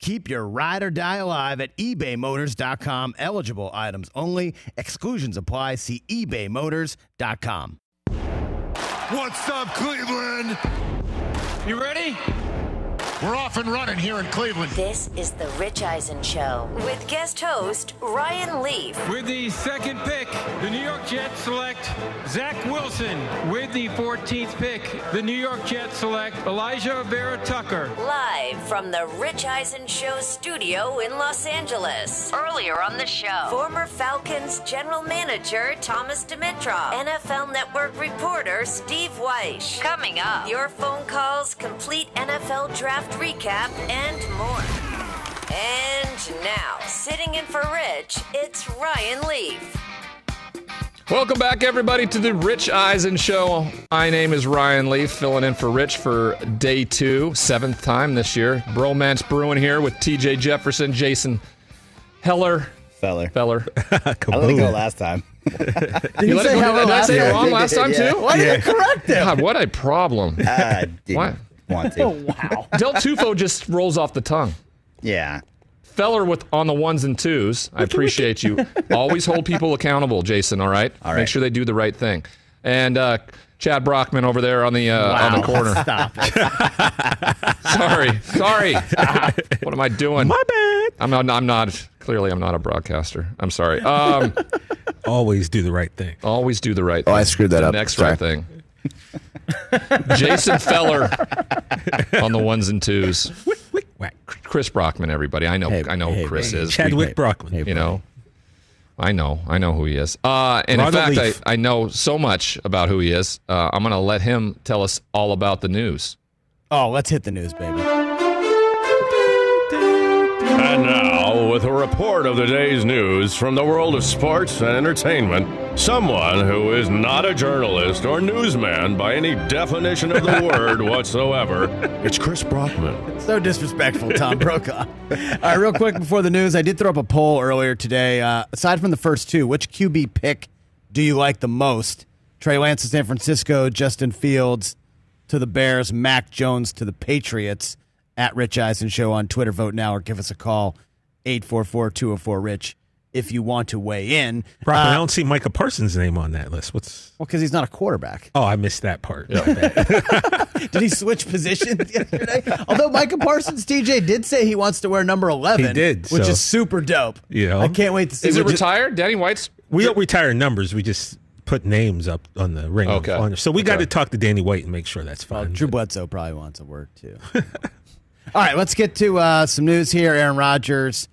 Keep your ride or die alive at ebaymotors.com. Eligible items only. Exclusions apply. See ebaymotors.com. What's up, Cleveland? You ready? We're off and running here in Cleveland. This is the Rich Eisen Show with guest host Ryan Leaf. With the second pick, the New York Jets select Zach Wilson. With the 14th pick, the New York Jets select Alijah Vera-Tucker. Live from the Rich Eisen Show studio in Los Angeles. Earlier on the show, former Falcons general manager Thomas Dimitroff, NFL Network reporter Steve Wyche. Coming up, your phone calls, complete NFL draft recap, and more. And now, sitting in for Rich, it's Ryan Leaf. Welcome back, everybody, to the Rich Eisen Show. My name is Ryan Leaf, filling in for Rich for day two, seventh time this year. Bromance Brewing here with TJ Jefferson, Jason Heller. Feller. Feller. I let it go last time. you let it go, did I say it wrong last time, Yeah. too? Why did you correct him? God, what a problem. I didn't What? Want to. Wow. Del Tufo just rolls off the tongue. Yeah. Feller with on the ones and twos. I appreciate you. Always hold people accountable, Jason. All right. All Make sure they do the right thing. And uh, Chad Brockman over there on the uh, on the corner. Stop it. sorry, sorry. what am I doing? My bad. I'm not. I'm not. Clearly, I'm not a broadcaster. I'm sorry. Um, Always do the right thing. always do the right. Oh. I screwed that the up. Next Sorry. right thing. Jason Feller on the ones and twos. Whack. Chris Brockman, everybody. I know. Hey, I know hey, who Chris hey, is. Chadwick Hey, Brockman. hey, you know i know i know who he is uh, and Ronald in fact I, I know so much about who he is uh, i'm going to let him tell us all about the news Oh, let's hit the news, baby. And now, with a report of the day's news from the world of sports and entertainment, someone who is not a journalist or newsman by any definition of the word whatsoever, it's Chris Brockman. So disrespectful, Tom Brokaw. All right, real quick before the news, I did throw up a poll earlier today. Uh, aside from the first two, which QB pick do you like the most? Trey Lance to San Francisco, Justin Fields to the Bears, Mac Jones to the Patriots. At Rich Eisen Show on Twitter, vote now or give us a call, 844-204-RICH, if you want to weigh in. Brockman, I Uh, don't see Micah Parsons' name on that list. What's? well, because he's not a quarterback. Oh, I missed that part. My bad. Did he switch positions yesterday? Although Micah Parsons, TJ, did say he wants to wear number 11. He did, Which so- is super dope. You know? I can't wait to see is it what- retired danny white's we don't retire numbers. We just put names up on the ring. of Okay. honor. So we got to talk to Danny White and make sure that's Well, fine. Drew Bledsoe probably wants a word too. All right, let's get to uh, some news here. Aaron Rodgers,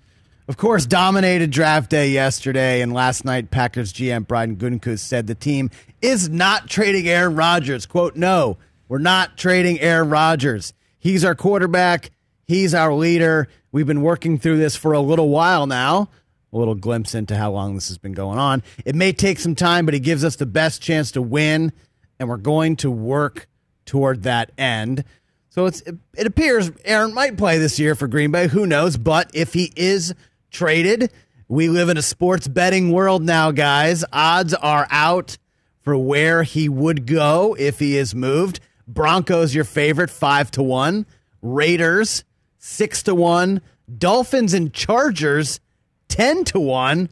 of course, dominated draft day yesterday, and last night Packers GM Brian Gutekunst said the team is not trading Aaron Rodgers. "Quote: No, we're not trading Aaron Rodgers. He's our quarterback. He's our leader. We've been working through this for a little while now." A little glimpse into how long this has been going on. It may take some time, but he gives us the best chance to win, and we're going to work toward that end. So it's it appears Aaron might play this year for Green Bay. Who knows? But if he is traded, we live in a sports betting world now, guys. Odds are out for where he would go if he is moved. Broncos your favorite, five to one. Raiders six to one. Dolphins and Chargers ten to one.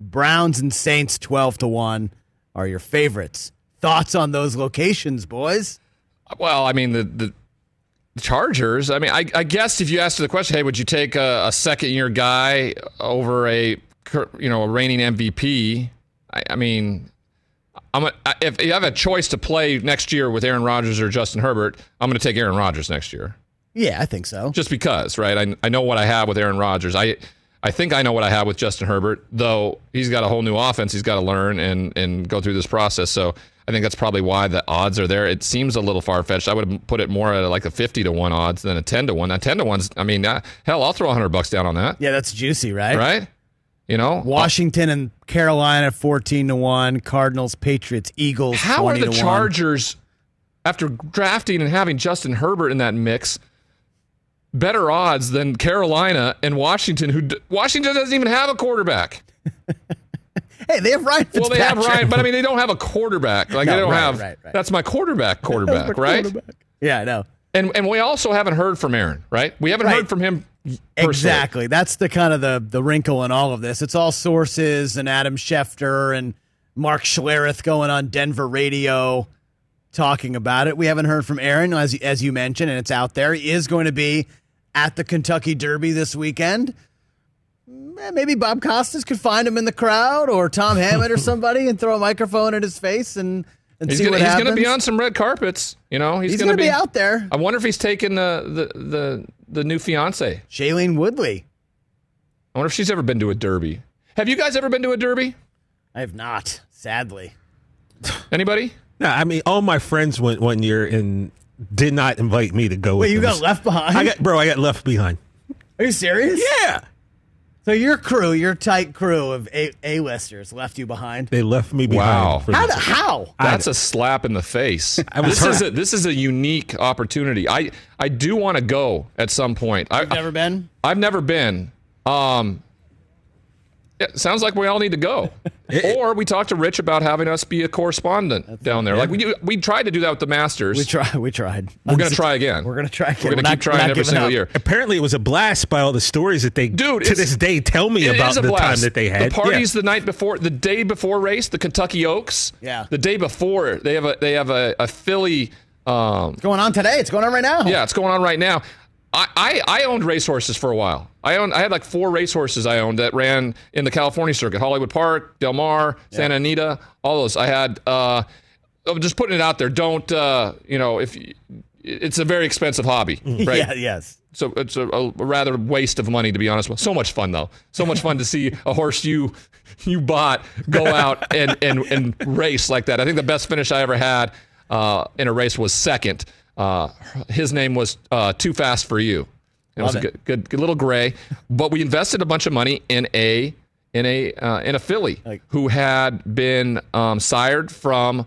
Browns and Saints twelve to one are your favorites. Thoughts on those locations, boys? well i mean the the Chargers. I mean, I, I guess if you asked the question, hey, would you take a, a second year guy over a you know a reigning MVP? I, I mean, I'm a, I- if you have a choice to play next year with Aaron Rodgers or Justin Herbert, I'm going to take Aaron Rodgers next year, Yeah, I think so. just because, right? I, I know what I have with Aaron Rodgers. I I think I know what I have with Justin Herbert, though he's got a whole new offense he's got to learn and and go through this process. So I think that's probably why the odds are there. It seems a little far fetched. I would have put it more at like a fifty to one odds than a ten to one. That ten to one's, I mean, uh, hell, I'll throw hundred bucks down on that, Yeah, that's juicy, right? right? You know, Washington and Carolina 14 to 1, Cardinals, Patriots, Eagles 14 to 1, Cardinals, Patriots, Eagles How are the to 1. Chargers, after drafting and having Justin Herbert in that mix, better odds than Carolina and Washington? Who Washington doesn't even have a quarterback. Hey, they have Ryan Well, they have. Ryan, but I mean, they don't have a quarterback. Like No, they don't right, have. right, right. That's my quarterback. Quarterback, my right? quarterback. Yeah, I know. And and we also haven't heard from Aaron, right? We haven't heard from him. personally. Exactly. That's the kind of the the wrinkle in all of this. It's all sources and Adam Schefter and Mark Schlereth going on Denver radio talking about it. We haven't heard from Aaron as as you mentioned, and it's out there. He is going to be at the Kentucky Derby this weekend. Eh, Maybe Bob Costas could find him in the crowd, or Tom Hammond or somebody, and throw a microphone at his face and, and He's see gonna, what he's happens. gonna be on some red carpets. You know, he's, He's gonna, gonna be out there. I wonder if he's taking the the the, the new fiance. Shailene Woodley. I wonder if she's ever been to a derby. Have you guys ever been to a derby? I have not, sadly. Anybody? No, I mean, all my friends went one year and did not invite me to go. Wait, with you them. got left behind? I got, bro, I got left behind. Are you serious? Yeah, So your crew, your tight crew of A- A-listers left you behind. they left me behind. Wow. for How? The, how? That's a slap in the face. I was this hurt. is a, this is a unique opportunity. I I do want to go at some point. I, You've never been? I've never been. Um, it sounds like we all need to go. or we talked to Rich about having us be a correspondent down there. Like we do, we tried to do that with the Masters. We tried. We tried. We're gonna try again. We're gonna try again. We're gonna not- keep trying not every single up. year. Apparently, it was a blast by all the stories that they, Dude, to this day, tell me about is a the time that they had. The parties Yeah. the night before, the day before race, the Kentucky Oaks. Yeah. The day before, they have a they have a, a Philly. Um, It's going on today. It's going on right now. yeah, it's going on right now. I, I, I owned racehorses for a while. I owned I had like four racehorses I owned that ran in the California circuit: Hollywood Park, Del Mar, Santa Anita, all those. I had. Uh, I'm just putting it out there. Don't uh, you know if it's a very expensive hobby, right? Yeah. Yes. So it's a, a rather waste of money, to be honest. With so much fun though. So much fun to see a horse you you bought go out and and and race like that. I think the best finish I ever had uh, in a race was second. Uh, his name was uh, Too Fast for You. It was a good, good, good little gray. But we invested a bunch of money in a in a uh, in a filly Like- who had been um, sired from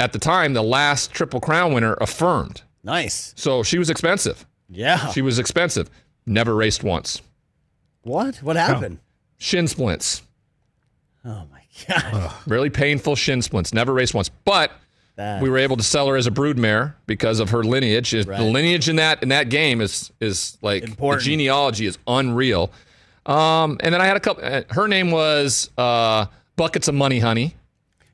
at the time the last Triple Crown winner Affirmed. Nice. So she was expensive. Yeah. She was expensive. Never raced once. what? What happened? Shin splints. Oh, my god. Really painful shin splints. Never raced once. But That- we were able to sell her as a broodmare because of her lineage. The lineage in that in that game is is like Important. the genealogy is unreal. Um, and then I had a couple. Uh, her name was uh, Buckets of Money Honey.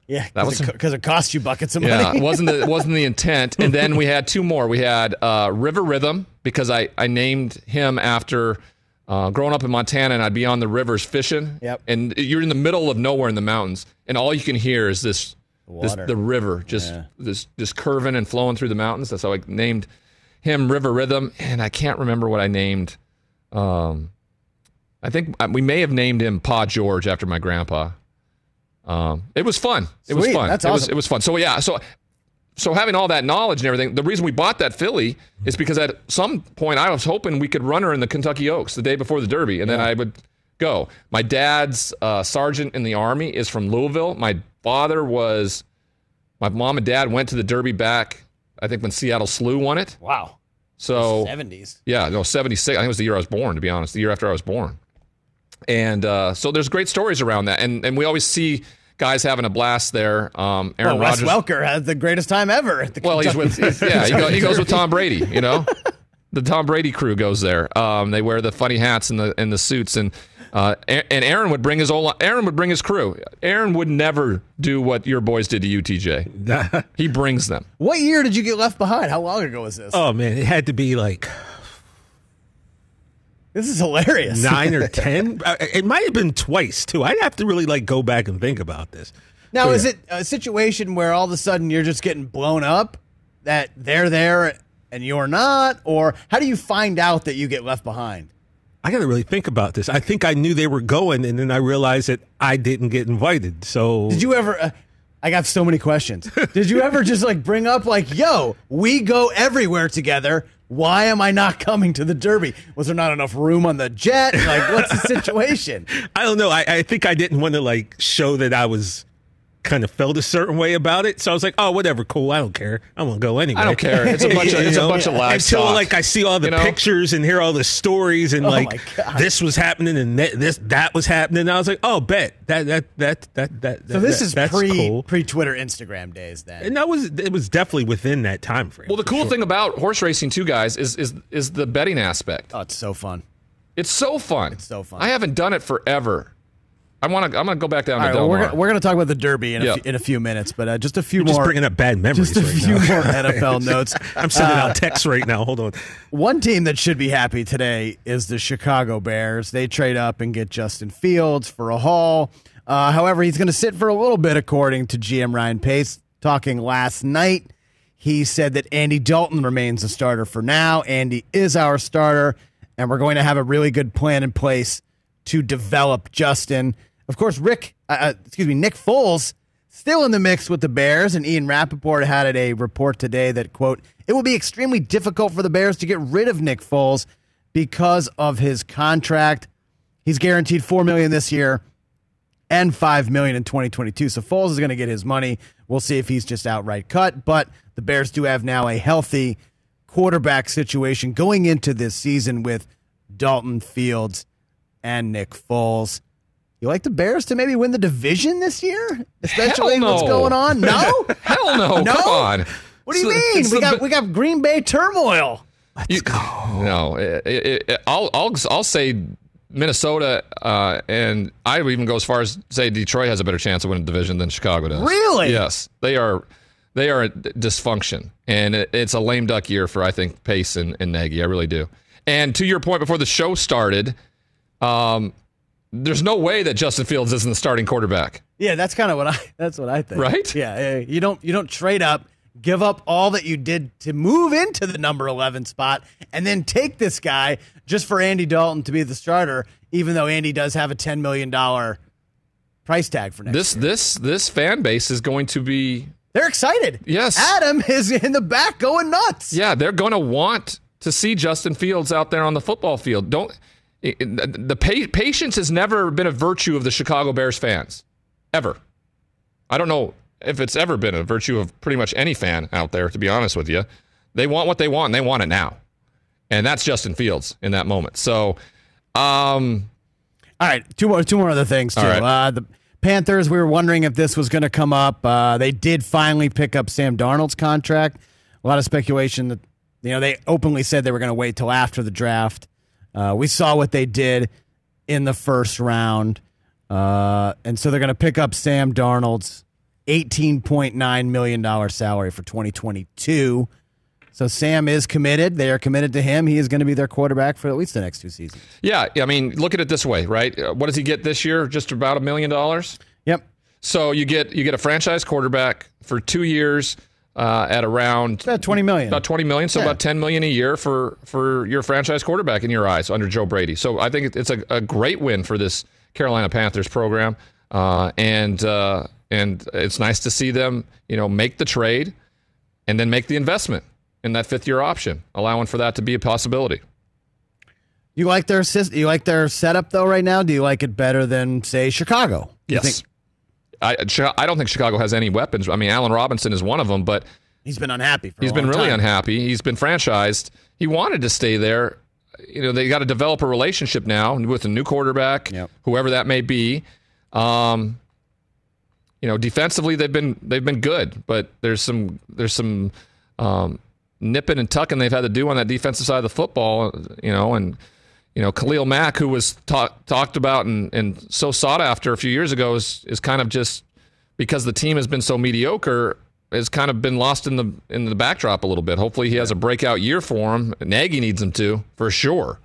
yeah. that was- because it, cost you buckets of Yeah, money. it wasn't the wasn't the intent. And then we had two more. We had uh, River Rhythm because I I named him after uh, growing up in Montana, and I'd be on the rivers fishing. Yep. And you're in the middle of nowhere in the mountains, and all you can hear is this. This, the river just Yeah. this just curving and flowing through the mountains. That's how I named him River Rhythm, and I can't remember what I named. Um, I think uh, we may have named him Pa George after my grandpa. Um, it was fun. It was fun. That's it was awesome. it was fun. So yeah, so so having all that knowledge and everything, the reason we bought that filly is because at some point I was hoping we could run her in the Kentucky Oaks the day before the Derby, and then I would go. My dad's uh, sergeant in the army is from Louisville. My father was, my mom and dad went to the Derby back. I think when Seattle Slew won it. wow. So 70s. yeah, no, 76. I think it was the year I was born, to be honest, the year after I was born. And uh, so there's great stories around that. And and we always see guys having a blast there. Um, Aaron Well, Wes Rodgers. Welker had the greatest time ever. At the well, he's with, he's- yeah, he, go, he goes with Tom Brady, you know? The Tom Brady crew goes there. Um, they wear the funny hats and the and the suits, and uh, and Aaron would bring his old Aaron would bring his crew. Aaron would never do what your boys did to you, TJ. He brings them. What year did you get left behind? How long ago was this? oh man, it had to be like This is hilarious. nine or ten. Uh, It might have been twice too. I'd have to really like go back and think about this. Now, So, is yeah. it a situation where all of a sudden you're just getting blown up that they're there and you're not? Or how do you find out that you get left behind? I got to really think about this. I think I knew they were going, and then I realized that I didn't get invited. So Did you ever? Uh, I got so many questions. Did you ever just like bring up like, "Yo, we go everywhere together. Why am I not coming to the Derby? Was there not enough room on the jet? Like, what's the situation? I don't know. I, I think I didn't want to like show that I was kind of felt a certain way about it. So I was like, oh, whatever, cool. I don't care. I'm gonna go anyway. I don't care. It's a bunch of- You it's a bunch of live Until talk. like I see all the You know? pictures and hear all the stories and Oh like this was happening and that, this that was happening. And I was like, oh, bet that that that that that. So this that- is that's pre cool. pre Twitter Instagram days then. And that was it was definitely within that time frame. Well, the cool sure. thing about horse racing, too, guys, is is is the betting aspect. Oh, it's so fun. It's so fun. It's so fun. I haven't done it forever. I want to. I'm going to go back down All to right, Del well, we're, gonna, we're gonna talk about the Derby in, a few, in a few minutes, but uh, just a few You're just more. bringing up bad memories. just a right few now. more NFL notes. I'm sending Uh, out texts right now. Hold on. One team that should be happy today is the Chicago Bears. They trade up and get Justin Fields for a haul. Uh, however, he's going to sit for a little bit, according to GM Ryan Pace. Talking last night, he said that Andy Dalton remains the starter for now. Andy is our starter, and we're going to have a really good plan in place to develop Justin. Of course, Rick, uh, uh, excuse me, Nick Foles still in the mix with the Bears, and Ian Rapoport had a report today that quote it will be extremely difficult for the Bears to get rid of Nick Foles because of his contract. He's guaranteed four million this year and five million in 2022. So Foles is going to get his money. We'll see if he's just outright cut. But the Bears do have now a healthy quarterback situation going into this season with Dalton Fields and Nick Foles. You like the Bears to maybe win the division this year, especially Hell what's going on? No, Hell no! No? Come on. What do you mean? We got Be- we got Green Bay turmoil. You- No, it, it, it- I'll I'll I'll say Minnesota, uh, and I would even go as far as say Detroit has a better chance of winning the division than Chicago does. Really? Yes, they are. They are dysfunction, and it, it's a lame duck year for I think Pace and, and Nagy. I really do. And to your point before the show started, um, there's no way that Justin Fields isn't the starting quarterback. Yeah, that's kind of what I that's what I think. Right? Yeah, yeah, you don't you don't trade up, give up all that you did to move into the number 11 spot and then take this guy just for Andy Dalton to be the starter even though Andy does have a 10 million dollar price tag for next This year. this this fan base is going to be They're excited. Yes. Adam is in the back going nuts. Yeah, they're going to want to see Justin Fields out there on the football field. Don't the pa- patience has never been a virtue of the Chicago Bears fans, ever. I don't know if it's ever been a virtue of pretty much any fan out there. To be honest with you, they want what they want, and they want it now, and that's Justin Fields in that moment. So, um, All right, two more two more other things too. Right. Uh, the Panthers, we were wondering if this was going to come up. Uh, they did finally pick up Sam Darnold's contract. A lot of speculation that you know they openly said they were going to wait till after the draft. Uh, we saw what they did in the first round, uh, and so they're going to pick up Sam Darnold's eighteen point nine million dollar salary for twenty twenty two. So Sam is committed. They are committed to him. He is going to be their quarterback for at least the next two seasons. yeah, I mean, look at it this way, right? Uh, What does he get this year? Just about a million dollars. Yep. So you get you get a franchise quarterback for two years uh, at around About twenty million. about twenty million, so Yeah. about ten million a year for for your franchise quarterback in your eyes under Joe Brady. So I think it's a, a great win for this Carolina Panthers program, uh, and uh, and it's nice to see them you know make the trade and then make the investment in that fifth year option, allowing for that to be a possibility. You like their you like their setup though right now? Do you like it better than say Chicago? You Yes. think- I, I don't think Chicago has any weapons. I mean, Allen Robinson is one of them, but he's been unhappy for. He's a been long really time. unhappy. He's been franchised. He wanted to stay there. You know, they got to develop a relationship now with a new quarterback, Yep. whoever that may be. Um, you know, defensively they've been they've been good, but there's some there's some um, nipping and tucking they've had to do on that defensive side of the football. You know, and you know Khalil Mack, who was talk, talked about and, and so sought after a few years ago, is is kind of just because the team has been so mediocre has kind of been lost in the in the backdrop a little bit. Hopefully, he has a breakout year for him. Nagy needs him to for sure,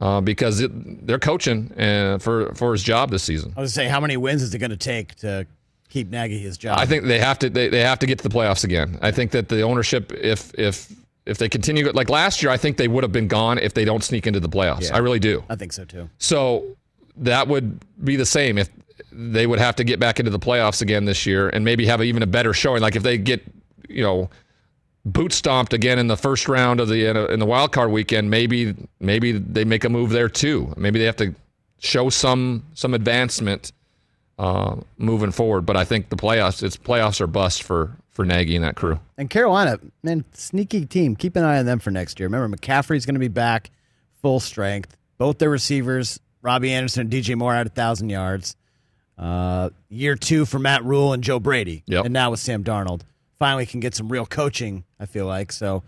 uh, because it, they're coaching uh, for for his job this season. I was say, how many wins is it going to take to keep Nagy his job? I think they have to they, they have to get to the playoffs again. I think that the ownership, if if if they continue like last year, I think they would have been gone if they don't sneak into the playoffs. Yeah. I really do. I think so too. So that would be the same if they would have to get back into the playoffs again this year and maybe have even a better showing. Like if they get, you know, boot stomped again in the first round of the in the wild card weekend, maybe maybe they make a move there too. Maybe they have to show some some advancement uh, moving forward. But I think the playoffs, it's playoffs are bust for for Nagy and that crew. And Carolina, man, sneaky team. Keep an eye on them for next year. Remember, McCaffrey's going to be back full strength. Both their receivers, Robbie Anderson and DJ Moore, had a thousand yards. Uh, year two for Matt Rhule and Joe Brady, Yep. and now with Sam Darnold, finally can get some real coaching. I feel like so.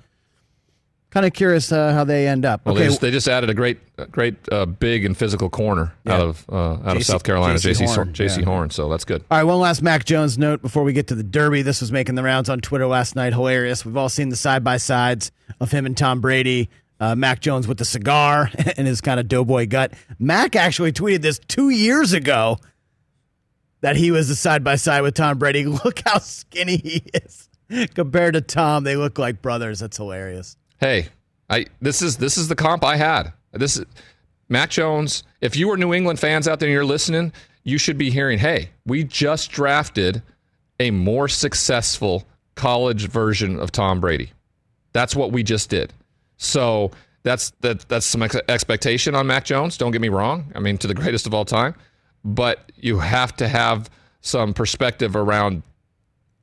Kind of curious uh, how they end up. Well, okay, they, just, they just added a great, great uh, big and physical corner out of uh, out of South Carolina, Jaycee Jaycee Horn, Horn, Jaycee yeah. Horn. So that's good. All right, one last Mac Jones note before we get to the Derby. This was making the rounds on Twitter last night. Hilarious. We've all seen the side by sides of him and Tom Brady. Uh, Mac Jones with the cigar and his kind of doughboy gut. Mac actually tweeted this two years ago that he was the side by side with Tom Brady. Look how skinny he is compared to Tom. They look like brothers. That's hilarious. Hey, I this is this is the comp I had. This is Matt Jones. If you are New England fans out there and you're listening, you should be hearing, "Hey, we just drafted a more successful college version of Tom Brady." That's what we just did. So that's that that's some ex- expectation on Mac Jones. Don't get me wrong. I mean, to the greatest of all time, but you have to have some perspective around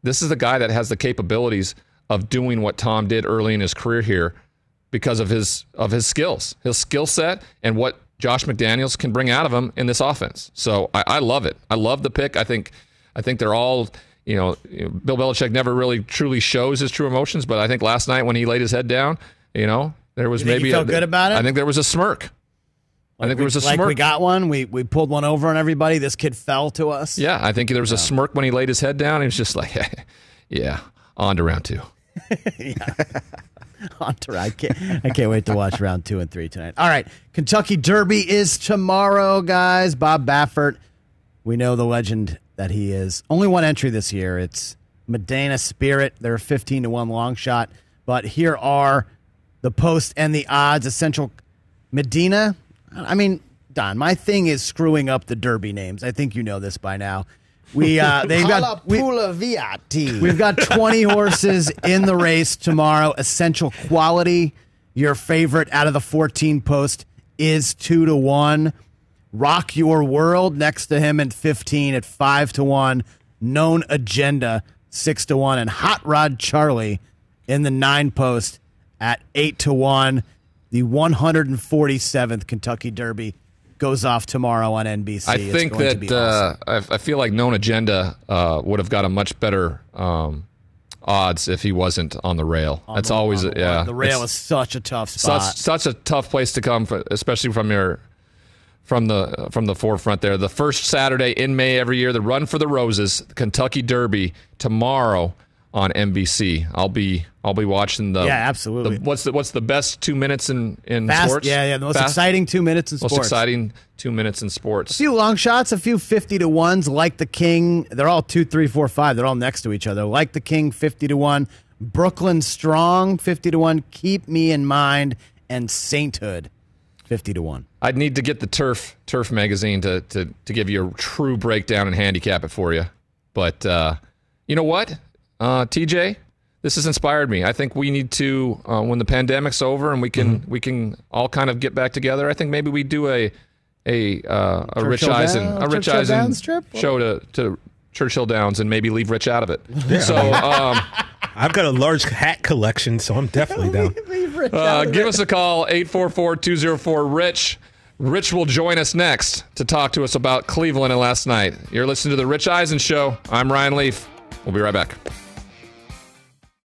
this is the guy that has the capabilities of doing what Tom did early in his career here because of his of his skills, his skill set, and what Josh McDaniels can bring out of him in this offense. So I, I love it. I love the pick. I think I think they're all you know, Bill Belichick never really truly shows his true emotions, but I think last night when he laid his head down, you know, there was maybe felt a, good about it? I think there was a smirk. I think there was a like smirk. we got one. We we pulled one over on everybody. This kid fell to us. Yeah, I think there was a smirk when he laid his head down. He was just like, yeah, on to round two. Hunter, I can't, I can't wait to watch round two and three tonight. All right, Kentucky Derby is tomorrow, guys. Bob Baffert, we know the legend that he is. Only one entry this year. It's Medina Spirit. They're a 15 to 1 long shot. But here are the post and the odds. Essential Medina. I mean, Don, my thing is screwing up the Derby names. I think you know this by now. We uh, they've got we. We've got 20 horses in the race tomorrow. Essential quality. Your favorite out of the 14 post is 2 to 1. Rock Your World next to him at 15 at 5 to 1. Known Agenda 6 to 1 and Hot Rod Charlie in the 9 post at 8 to 1. The 147th Kentucky Derby goes off tomorrow on NBC. I It's think going to that be awesome. uh, I, I feel like Known Agenda uh, would have got a much better um, odds if he wasn't on the rail. That's the- always the- yeah. The rail is such a tough spot. such such a tough place to come, for, especially from your from the from the forefront there. The first Saturday in May every year, the Run for the Roses, the Kentucky Derby tomorrow on NBC. I'll be I'll be watching the Yeah, absolutely. the- what's the what's the best two minutes in in Fast, sports? yeah, yeah. The most Fast? exciting two minutes in most sports. Most exciting two minutes in sports. A few long shots, a few fifty to ones, like the King. They're all two, three, four, five. They're all next to each other. Like the King, fifty to one. Brooklyn Strong, fifty to one. Keep me in mind and Sainthood, fifty to one. I'd need to get the Turf Turf magazine to to to give you a true breakdown and handicap it for you. But uh, you know what, uh, TJ, this has inspired me. I think we need to uh, when the pandemic's over and we can Mm-hmm. we can all kind of get back together. I think maybe we do a a uh, a Rich Eisen Down- a Rich Churchill Eisen trip? show to to Churchill Downs and maybe leave Rich out of it. So um, I've got a large hat collection, so I'm definitely down. Uh, give us a call, 844-204-RICH. Rich will join us next to talk to us about Cleveland and last night. You're listening to The Rich Eisen Show. I'm Ryan Leaf. We'll be right back.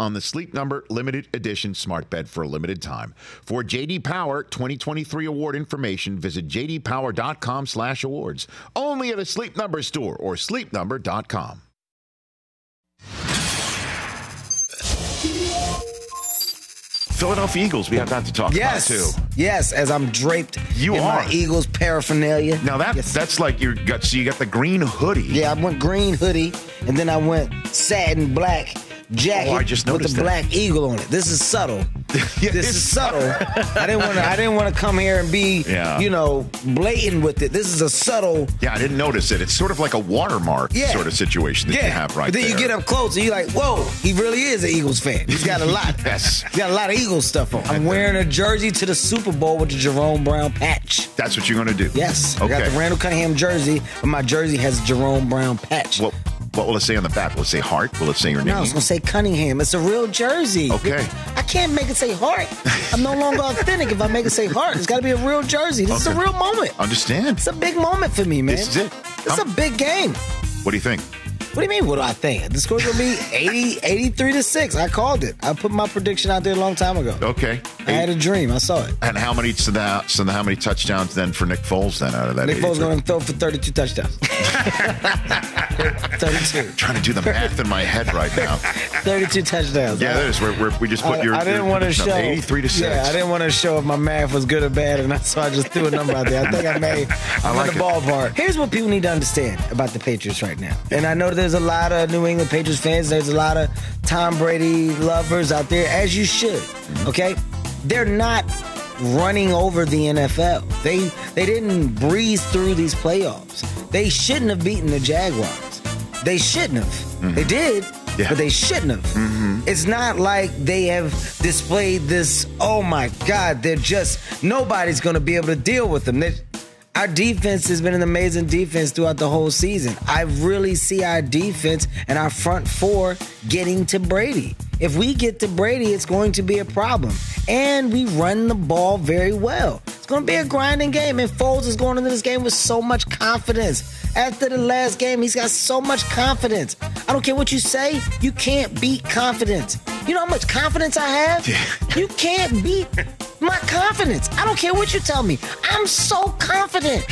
on the Sleep Number limited edition smart bed for a limited time. For JD Power 2023 award information, visit jdpower.com/awards. Only at a Sleep Number store or sleepnumber.com. Philadelphia Eagles, we have that to talk Yes, about too. yes. As I'm draped You in are. my Eagles paraphernalia. Now that that's like you got so you got the green hoodie. Yeah, I went green hoodie, and then I went satin black jacket Oh, I just with the that. black eagle on it. This is subtle. Yeah, this is subtle. I didn't want to. I didn't want to come here and be, Yeah. you know, blatant with it. This is a subtle. Yeah, I didn't notice it. It's sort of like a watermark Yeah. sort of situation that you have right but then there. you get up close and you're like, "Whoa, he really is an Eagles fan. He's got a lot. Yes. He's got a lot of Eagles stuff on. I'm wearing a jersey to the Super Bowl with the Jerome Brown patch. That's what you're going to do. Yes, Okay. I got the Randall Cunningham jersey, but my jersey has Jerome Brown patch. What what will it say on the back? Will it say heart? Will it say your name? No, it's gonna say Cunningham. It's a real jersey. Okay. I can't make it say heart. I'm no longer authentic if I make it say heart. It's got to be a real jersey. This is a real moment. Understand? It's a big moment for me, man. This is it. It's a big game. What do you think? What do you mean? What do I think? The score's gonna be 80, 83 to six. I called it. I put my prediction out there a long time ago. Okay. I had a dream. I saw it. And how many so that so how many touchdowns then for Nick Foles then out of that? Nick Foles going to throw for 32 touchdowns. 32. Trying to do the math in my head right now. 32 touchdowns. Yeah, I- there it is. We're, we're, we just put I, your. I didn't want to show 83 to 6. Yeah, I didn't want to show if my math was good or bad, and that's why I just threw a number out there. I think I made. I'm like in the it. ballpark. Here's what people need to understand about the Patriots right now, and I know there's a lot of New England Patriots fans. There's a lot of Tom Brady lovers out there, as you should. Mm-hmm. Okay, they're not running over the NFL. They they didn't breeze through these playoffs. They shouldn't have beaten the Jaguars. They shouldn't have. Mm-hmm. They did, Yeah. but they shouldn't have. Mm-hmm. It's not like they have displayed this. Oh my God! They're just nobody's going to be able to deal with them. They- our defense has been an amazing defense throughout the whole season. I really see our defense and our front four getting to Brady. If we get to Brady, it's going to be a problem. And we run the ball very well. It's going to be a grinding game. And Foles is going into this game with so much confidence. After the last game, he's got so much confidence. I don't care what you say, you can't beat confidence. You know how much confidence I have? You can't beat my confidence. I don't care what you tell me. I'm so confident.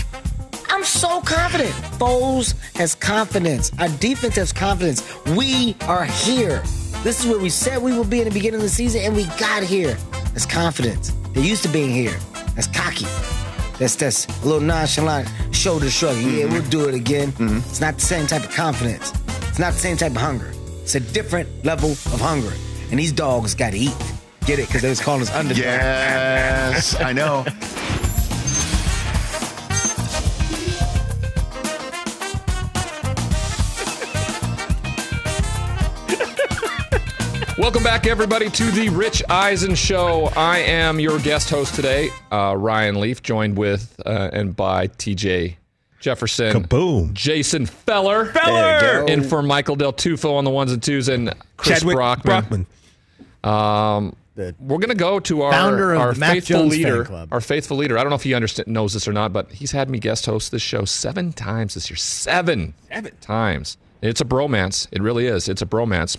I'm so confident. Foles has confidence. Our defense has confidence. We are here. This is where we said we would be in the beginning of the season, and we got here. That's confidence. They're used to being here. That's cocky. That's that's a little nonchalant shoulder shrug. Yeah, we'll mm-hmm. do it again. Mm-hmm. It's not the same type of confidence. It's not the same type of hunger. It's a different level of hunger. And these dogs got to eat. Get it? Because they was calling us underdogs. Yes, I know. Welcome back, everybody, to the Rich Eisen Show. I am your guest host today, uh, Ryan Leaf, joined with uh, and by TJ Jefferson, Kaboom. Jason Feller, Feller! in for Michael Del Tufo on the ones and twos, and Chris Chadwick Brockman. Um, The we're gonna go to our founder of our the faithful Jones leader, club. our faithful leader. I don't know if he understand, knows this or not, but he's had me guest host this show seven times this year. Seven, seven times. It's a bromance. It really is. It's a bromance.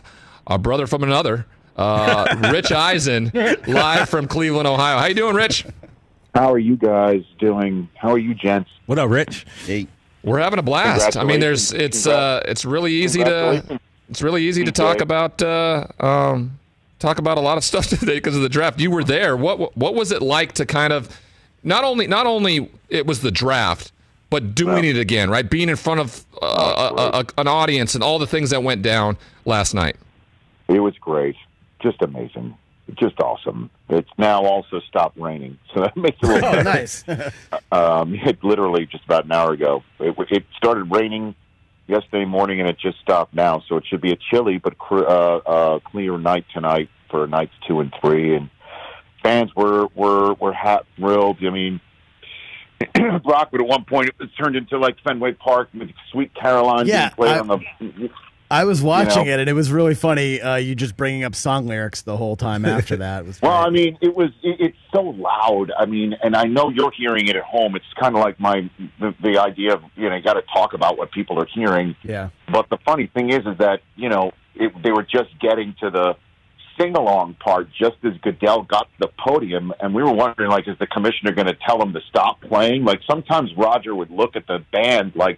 A brother from another. Uh, Rich Eisen, live from Cleveland, Ohio. How you doing, Rich? How are you guys doing? How are you, gents? What up, Rich? Hey, We're having a blast. I mean, there's it's uh it's really easy to it's really easy to talk about uh um talk about a lot of stuff today because of the draft. You were there. What what was it like to kind of not only not only it was the draft, but doing it again, right? Being in front of uh, a, a, an audience and all the things that went down last night. It was great. Just amazing. Just awesome. It's now also stopped raining, so that makes it a little Oh, nice. um, it literally just about an hour ago. It, it started raining yesterday morning, and it just stopped now. So it should be a chilly but cr- uh, uh, clear night tonight for nights two and three. And fans were were were hat thrilled. I mean, Brockwood at one point it was turned into like Fenway Park with Sweet Caroline Yeah, being played I- on the. I was watching know? it, and it was really funny. Uh, you just bringing up song lyrics the whole time after that. Was Well, I mean, it was it, it's so loud. I mean, and I know you're hearing it at home. It's kind of like my the, the idea of you know you got to talk about what people are hearing. yeah. But the funny thing is, is that you know it, they were just getting to the sing along part just as Goodell got to the podium, and we were wondering like, is the commissioner going to tell him to stop playing? Like sometimes Roger would look at the band like.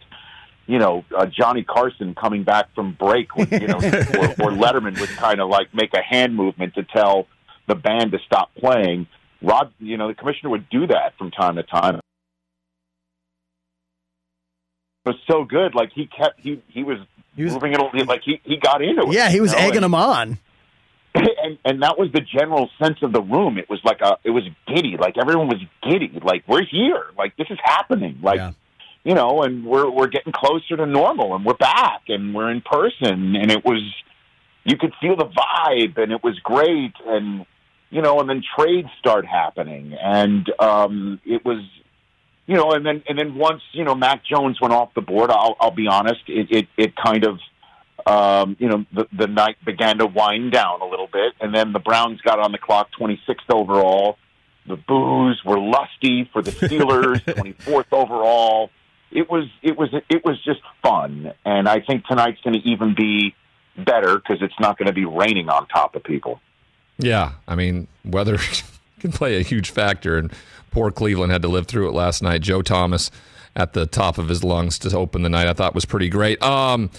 You know, uh, Johnny Carson coming back from break, would, you know, or, or Letterman would kind of like make a hand movement to tell the band to stop playing. Rod, you know, the commissioner would do that from time to time. It was so good. Like he kept he he was, He was- moving it like he he got into it. Yeah, he was you know, egging and- him on. and and that was the general sense of the room. It was like a it was giddy, like everyone was giddy, like we're here, like this is happening, like Yeah. You know, and we're we're getting closer to normal, and we're back, and we're in person, and it was you could feel the vibe, and it was great, and you know, and then trades start happening, and um, it was. You know, and then and then once you know Mac Jones went off the board, I'll, I'll be honest, it, it it kind of um, you know, the, the night began to wind down a little bit, and then the Browns got on the clock 26th overall. The boos were lusty for the Steelers, 24th overall. It was it was it was just fun, and I think tonight's going to even be better because it's not going to be raining on top of people. Yeah, I mean, weather can play a huge factor, and poor Cleveland had to live through it last night. Joe Thomas at the top of his lungs to open the night, I thought was pretty great. Um,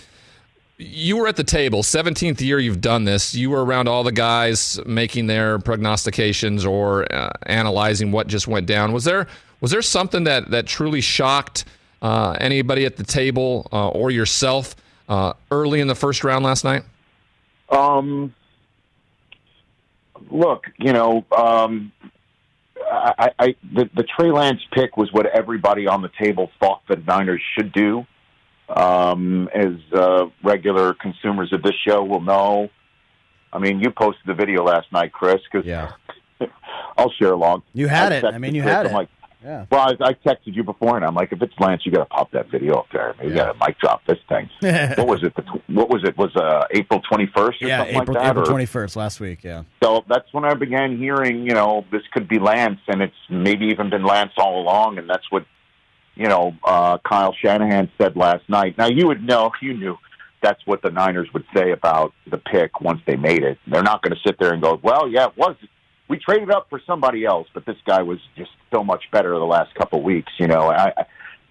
you were at the table, 17th year you've done this. You were around all the guys making their prognostications or uh, analyzing what just went down. Was there was there something that that truly shocked uh, anybody at the table uh, or yourself uh, early in the first round last night? Um, look, you know, um, I, I the, the Trey Lance pick was what everybody on the table thought the Niners should do. Um, as uh, regular consumers of this show will know, I mean, you posted the video last night, Chris. Because Yeah. I'll share along. You had I it. I mean, you Chris, had I'm it. Like, Yeah. well, I, I texted you before, and I'm like, if it's Lance, you got to pop that video up there. You got to mic drop this thing. what was it? The, what was it? Was uh, April 21st or Yeah, something April, like that? April or- 21st last week. Yeah. so that's when I began hearing, you know, this could be Lance, and it's maybe even been Lance all along, and that's what, you know, uh, Kyle Shanahan said last night. Now you would know, you knew that's what the Niners would say about the pick once they made it. They're not going to sit there and go, well, yeah, it was. We traded up for somebody else, but this guy was just so much better the last couple of weeks. You know, I,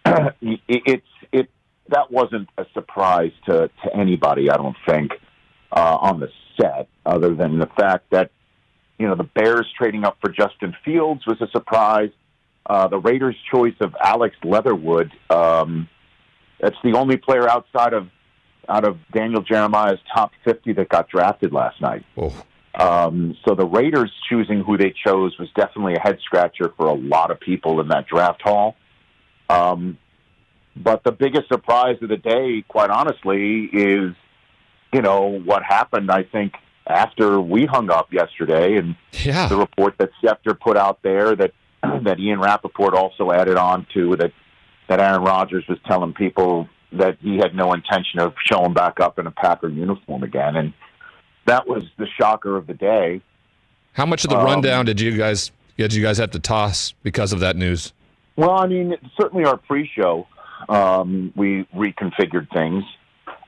I, it, it's it that wasn't a surprise to to anybody. I don't think uh, on the set, other than the fact that you know the Bears trading up for Justin Fields was a surprise. Uh, the Raiders' choice of Alex Leatherwood. Um, that's the only player outside of out of Daniel Jeremiah's top fifty that got drafted last night. Oh. Um, so the Raiders choosing who they chose was definitely a head scratcher for a lot of people in that draft hall. Um, but the biggest surprise of the day, quite honestly, is you know what happened. I think after we hung up yesterday, and Yeah. the report that Schefter put out there that that Ian Rapoport also added on to that that Aaron Rodgers was telling people that he had no intention of showing back up in a Packer uniform again, and that was the shocker of the day. How much of the Um, rundown did you guys did you guys have to toss because of that news? Well, I mean, certainly our pre-show, um, we reconfigured things,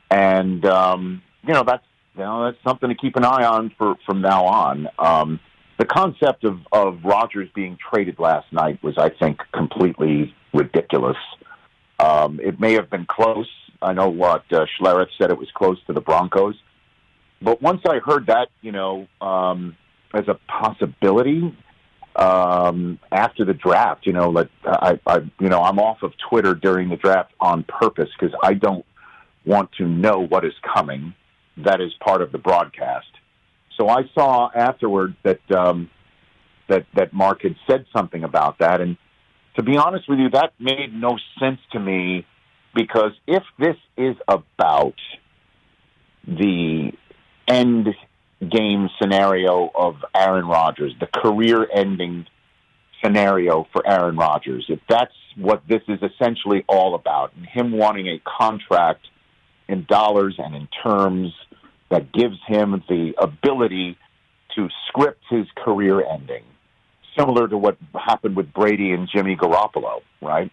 and um, you know that's you know that's something to keep an eye on for from now on. Um, the concept of of Rodgers being traded last night was, I think, completely ridiculous. Um, it may have been close. I know what uh, Schlereth said it was close to the Broncos. But once I heard that, you know, um, as a possibility um, after the draft, you know, like I, I, you know, I'm off of Twitter during the draft on purpose because I don't want to know what is coming. That is part of the broadcast. So I saw afterward that um, that that Mark had said something about that, and to be honest with you, that made no sense to me because if this is about the end game scenario of Aaron Rodgers, the career ending scenario for Aaron Rodgers, if that's what this is essentially all about, and him wanting a contract in dollars and in terms that gives him the ability to script his career ending, similar to what happened with Brady and Jimmy Garoppolo, right?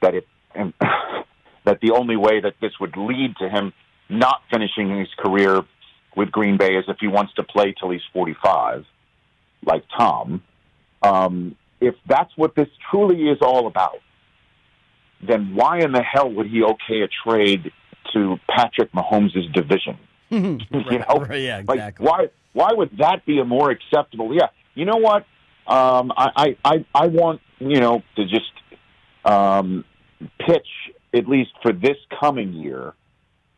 That it and that the only way that this would lead to him not finishing his career with Green Bay is if he wants to play till he's 45, like Tom. Um, if that's what this truly is all about, then why in the hell would he okay a trade to Patrick Mahomes' division? you know, Right, yeah, like exactly. why why would that be a more acceptable? Yeah, you know what? Um, I, I I I want you know to just um, pitch at least for this coming year,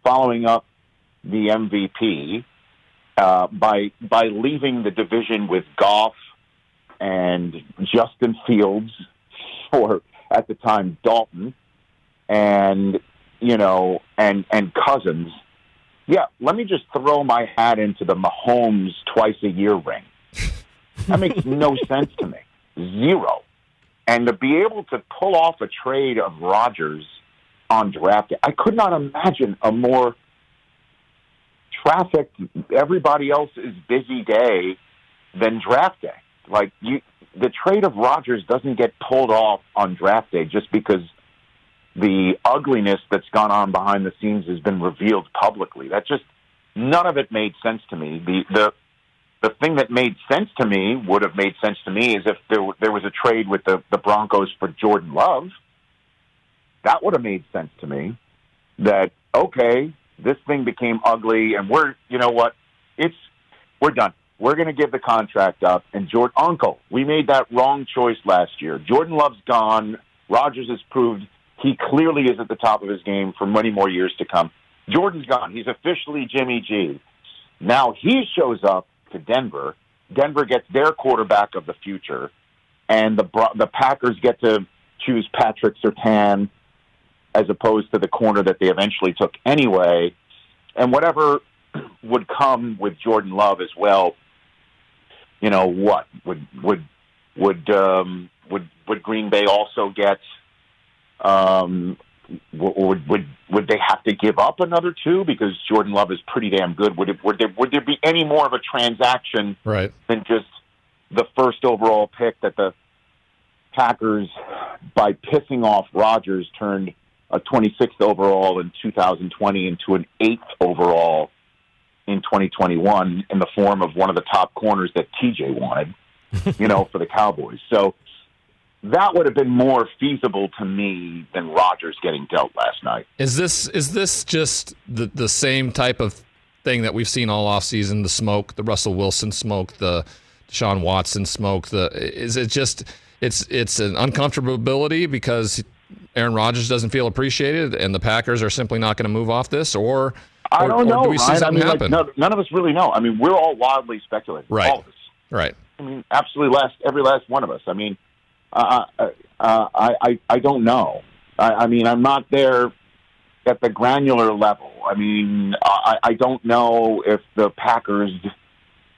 following up the MVP uh, by by leaving the division with Goff and Justin Fields, or at the time Dalton, and you know and and Cousins. Yeah, let me just throw my hat into the Mahomes twice a year ring. That makes no sense to me. Zero. And to be able to pull off a trade of Rodgers on draft day, I could not imagine a more trafficked, everybody else is busy day than draft day. Like you, the trade of Rodgers doesn't get pulled off on draft day just because the ugliness that's gone on behind the scenes has been revealed publicly. That just none of it made sense to me. The the the thing that made sense to me would have made sense to me is if there there was a trade with the the Broncos for Jordan Love. That would have made sense to me. That okay, this thing became ugly, and we're you know what, it's we're done. We're going to give the contract up. And Jordan Uncle, we made that wrong choice last year. Jordan Love's gone. Rodgers has proved he clearly is at the top of his game for many more years to come. Jordan's gone. He's officially Jimmy G. Now he shows up to Denver. Denver gets their quarterback of the future, and the the Packers get to choose Patrick Surtain as opposed to the corner that they eventually took anyway. And whatever would come with Jordan Love as well. You know what would would would um, would would Green Bay also get? Um, would would would they have to give up another two because Jordan Love is pretty damn good? Would it, would there would there be any more of a transaction Right. than just the first overall pick that the Packers, by pissing off Rodgers, turned a 26th overall in 2020 into an eighth overall in 2021 in the form of one of the top corners that TJ wanted, you know, for the Cowboys. So that would have been more feasible to me than Rodgers getting dealt last night. Is this is this just the the same type of thing that we've seen all offseason? The smoke, the Russell Wilson smoke, the Deshaun Watson smoke. The is it just it's it's an uncomfortability because Aaron Rodgers doesn't feel appreciated, and the Packers are simply not going to move off this, or I don't or know. do we see. I something mean, like, happen? none, none of us really know. I mean, we're all wildly speculating. Right. All of us. Right. I mean, absolutely last every last one of us. I mean, uh, uh, uh, I, I I don't know. I, I mean, I'm not there at the granular level. I mean, I, I don't know if the Packers,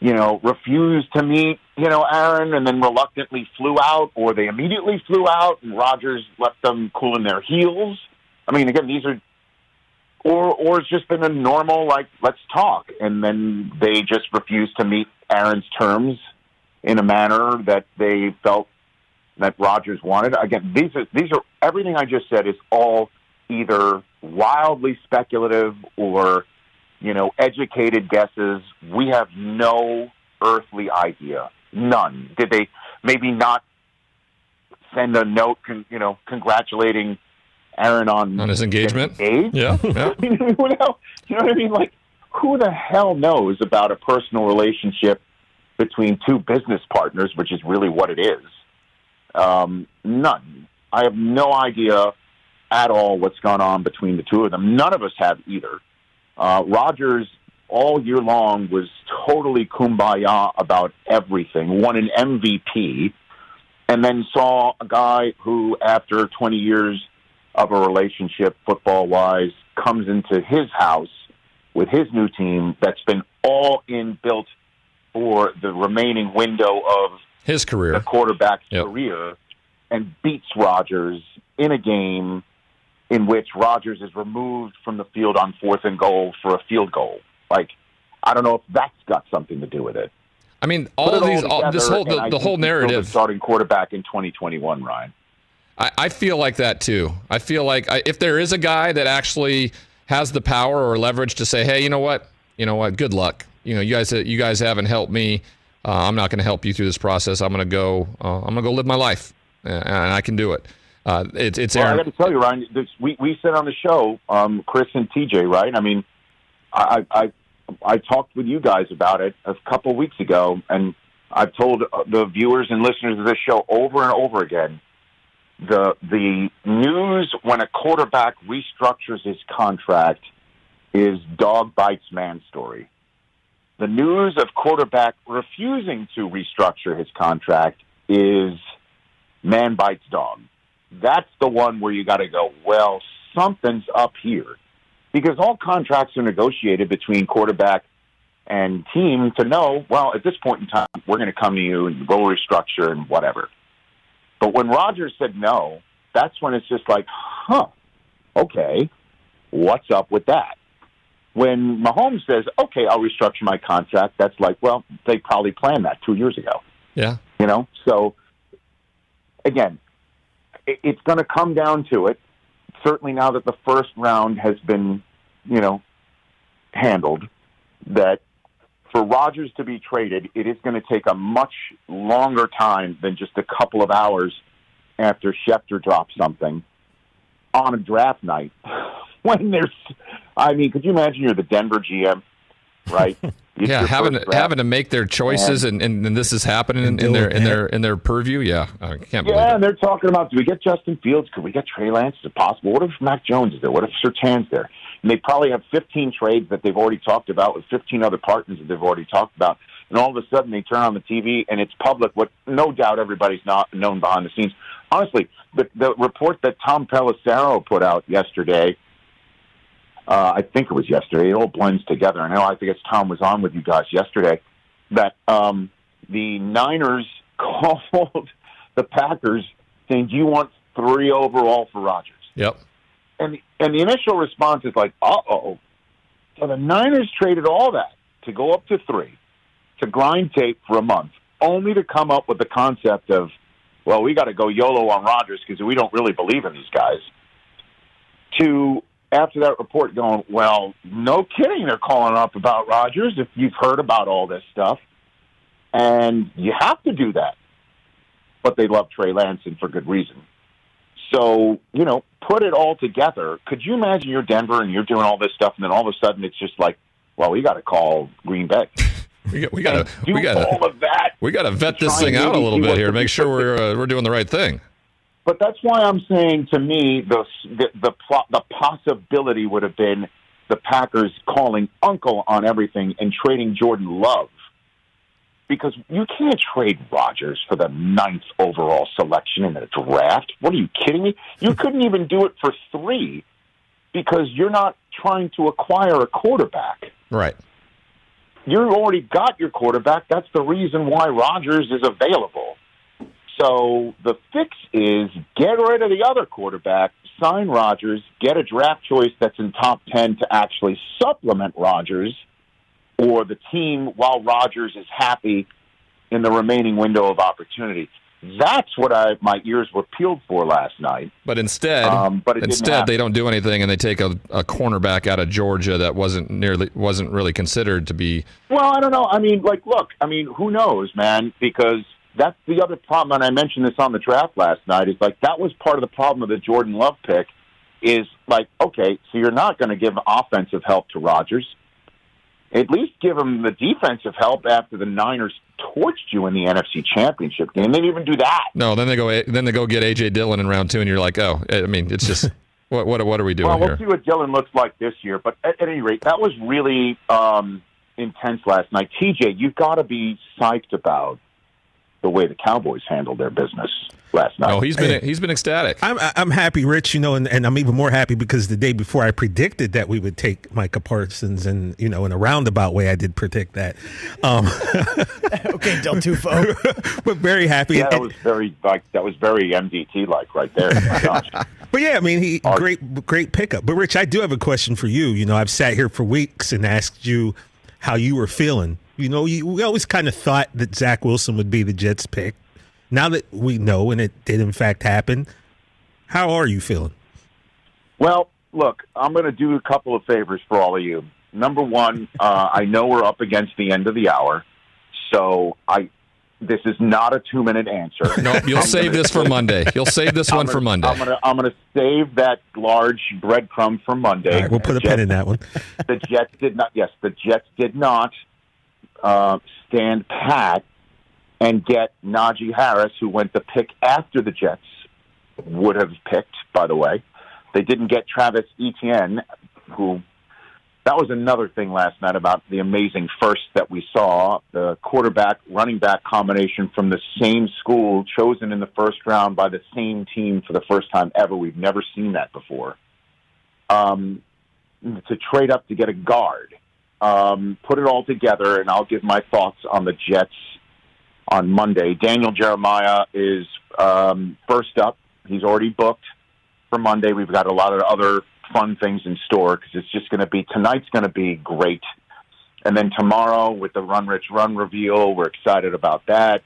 you know, refused to meet, you know, Aaron, and then reluctantly flew out, or they immediately flew out, and Rodgers left them cooling their heels. I mean, again, these are. Or, or it's just been a normal like let's talk, and then they just refused to meet Aaron's terms in a manner that they felt that Rodgers wanted. Again, these are these are everything I just said is all either wildly speculative or you know educated guesses. We have no earthly idea, none. Did they maybe not send a note, con, you know, congratulating Aaron on On his engagement? Engaged? Yeah, yeah. I mean, who the hell- you know what I mean? Like, who the hell knows about a personal relationship between two business partners, which is really what it is? Um, none. I have no idea at all what's gone on between the two of them. None of us have either. Uh, Rodgers all year long was totally kumbaya about everything. Won an MVP, and then saw a guy who, after 20 years of a relationship, football wise, comes into his house with his new team that's been all in built for the remaining window of His career. the quarterback's Yep. career and beats Rodgers in a game in which Rodgers is removed from the field on fourth and goal for a field goal. Like, I don't know if that's got something to do with it. I mean, all it these, all, this whole the, the whole he's still the narrative. starting quarterback in 2021, Ryan. I, I feel like that too. I feel like I, if there is a guy that actually has the power or leverage to say, "Hey, you know what? You know what? Good luck. You know, you guys, you guys haven't helped me. Uh, I'm not going to help you through this process. I'm going to go. Uh, I'm going to go live my life, uh, and I can do it." Uh, it it's Well, I got to tell you, Ryan. This, we we said on the show, um, Chris and TJ, right? I mean, I, I I talked with you guys about it a couple weeks ago, and I've told uh, the viewers and listeners of this show over and over again. The the news when a quarterback restructures his contract is dog bites man story. The news of quarterback refusing to restructure his contract is man bites dog that's the one where you got to go, well, something's up here. Because all contracts are negotiated between quarterback and team to know, well, at this point in time, we're going to come to you and we'll restructure and whatever. But when Rodgers said no, that's when it's just like, huh, okay, what's up with that? When Mahomes says, okay, I'll restructure my contract, that's like, well, they probably planned that two years ago. Yeah. You know, so again, it's going to come down to it. Certainly, now that the first round has been, you know, handled, that for Rodgers to be traded, it is going to take a much longer time than just a couple of hours after Schefter drops something on a draft night. When there's, I mean, could you imagine you're the Denver GM, right? It's Yeah, having to, draft. having to make their choices, and, and, and this is happening in, in their in their in their purview. Yeah, I can't believe Yeah, it. and they're talking about do we get Justin Fields? Could we get Trey Lance? Is it possible? What if Mac Jones is there? What if Surtain's there? And they probably have 15 trades that they've already talked about with 15 other partners that they've already talked about. And all of a sudden they turn on the TV and it's public, what no doubt everybody's not known behind the scenes. Honestly, the, the report that Tom Pelissero put out yesterday, uh, I think it was yesterday, it all blends together. I know I think it's Tom was on with you guys yesterday, that um, the Niners called the Packers saying, "Do you want three overall for Rodgers?" Yep. And and the initial response is like, "Uh oh." So the Niners traded all that to go up to three, to grind tape for a month, only to come up with the concept of, "Well, we got to go YOLO on Rodgers because we don't really believe in these guys." To after that report going, well, no kidding, they're calling up about Rodgers If you've heard about all this stuff, and you have to do that. But they love Trey Lance and for good reason. So, you know, put it all together. Could you imagine you're Denver and you're doing all this stuff, and then all of a sudden it's just like, well, we got to call Green Bay. We got we got to we got all of that. we got to vet this thing out a little bit here, the- make sure we're uh, we're doing the right thing. But that's why I'm saying to me the the the, pl- the possibility would have been the Packers calling Uncle on everything and trading Jordan Love. Because you can't trade Rodgers for the ninth overall selection in the draft. What are you kidding me? You couldn't even do it for three because you're not trying to acquire a quarterback. Right. You've already got your quarterback. That's the reason why Rodgers is available. So the fix is get rid of the other quarterback, sign Rodgers, get a draft choice that's in top 10 to actually supplement Rodgers or the team while Rodgers is happy in the remaining window of opportunity. That's what I my ears were peeled for last night. But instead, Um, but instead they don't do anything, and they take a, a cornerback out of Georgia that wasn't nearly wasn't really considered to be. Well, I don't know. I mean, like, look, I mean, who knows, man? Because that's the other problem, and I mentioned this on the draft last night. Is like that was part of the problem of the Jordan Love pick, is like, okay, so you're not going to give offensive help to Rodgers. At least give him the defensive help after the Niners torched you in the NFC Championship game. They didn't even do that. No, then they go. Then they go get AJ Dillon in round two, and you're like, oh, I mean, it's just what what what are we doing well, we'll here? see what Dillon looks like this year. But at, at any rate, that was really um, intense last night. TJ, you've got to be psyched about the way the Cowboys handled their business last night. Oh, he's been he's been ecstatic. I'm I'm happy, Rich. You know, and, and I'm even more happy because the day before I predicted that we would take Micah Parsons, and you know, in a roundabout way, I did predict that. Um, okay, Del Tufo. but very happy. Yeah, that was very like that was very MDT like right there. My gosh. But yeah, I mean, he great great pickup. But Rich, I do have a question for you. You know, I've sat here for weeks and asked you how you were feeling. You know, you, we always kind of thought that Zach Wilson would be the Jets pick. Now that we know, and it did in fact happen, how are you feeling? Well, look, I'm going to do a couple of favors for all of you. Number one, uh, I know we're up against the end of the hour, so I this is not a two minute answer. No, you'll I'm save gonna this for say- Monday. You'll save this I'm one gonna- for Monday. I'm gonna I'm gonna save that large breadcrumb for Monday. All right, we'll put a pin in that one. the Jets did not. Yes, the Jets did not uh, stand pat and get Najee Harris, who went the pick after the Jets would have picked. By the way, they didn't get Travis Etienne, who. That was another thing last night about the amazing first that we saw the quarterback running back combination from the same school chosen in the first round by the same team for the first time ever. We've never seen that before. Um, to trade up to get a guard. Um, put it all together, and I'll give my thoughts on the Jets on Monday. Daniel Jeremiah is um, first up. He's already booked for Monday. We've got a lot of other fun things in store because it's just going to be tonight's going to be great. And then tomorrow with the Run Rich Run reveal, we're excited about that.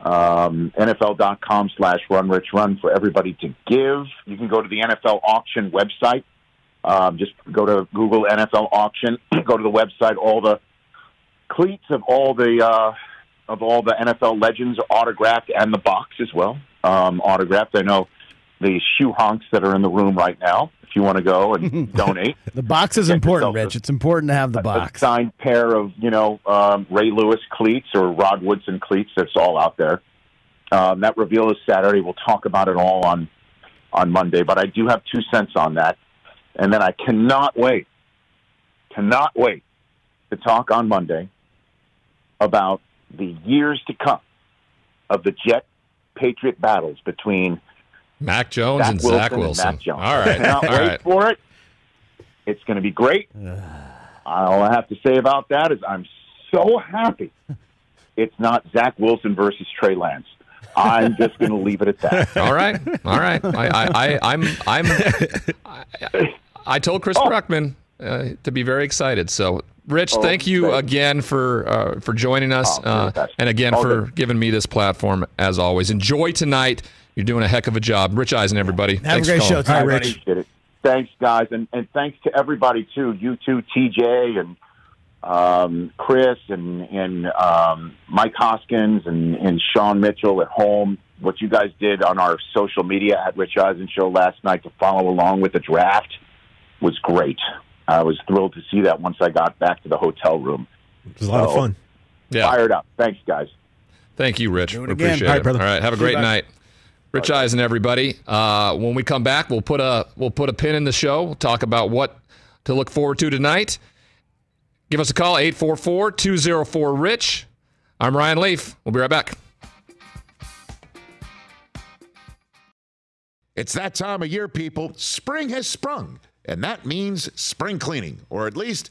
Um, NFL.com slash Run Rich Run for everybody to give. You can go to the NFL auction website. Um, just go to Google NFL auction. go to the website. All the cleats of all the uh, of all the NFL legends are autographed, and the box as well um, autographed. I know the shoe honks that are in the room right now. If you want to go and donate, The box is important, Rich. It's important to have the a box. signed pair of you know um, Ray Lewis cleats or Rod Woodson cleats. That's all out there. Um, that reveal is Saturday. We'll talk about it all on on Monday. But I do have two cents on that, and then I cannot wait, cannot wait to talk on Monday about the years to come of the Jet Patriot battles between Mac Jones Zach and Wilson Zach and Wilson. Mac Jones. All right, Cannot all wait right. for it. It's going to be great. All I have to say about that is I'm so happy it's not Zach Wilson versus Trey Lance. I'm just going to leave it at that. All right, all right. I, I, I I'm, I'm. I, I told Chris Brockman uh, to be very excited. So, Rich, Oh, thank you thank again for uh, for joining us, Oh, uh, and again All for good. giving me this platform as always. Enjoy tonight. You're doing a heck of a job, Rich Eisen. Everybody, Have thanks a great show tonight, Hi, Rich. Thanks, guys, and and thanks to everybody too. You too, TJ and um, Chris and and um, Mike Hoskins and and Sean Mitchell at home. What you guys did on our social media at Rich Eisen Show last night to follow along with the draft was great. I was thrilled to see that once I got back to the hotel room. It was a lot of fun. Yeah, Fired up. Thanks, guys. thank you, Rich. Do it We again. appreciate All right, it. brother. All right, have a great night. Rich Eisen, everybody. Uh, when we come back, we'll put a we'll put a pin in the show. We'll talk about what to look forward to tonight. Give us a call 844-204-RICH. I'm Ryan Leaf. We'll be right back. It's that time of year, people. Spring has sprung, and that means spring cleaning, or at least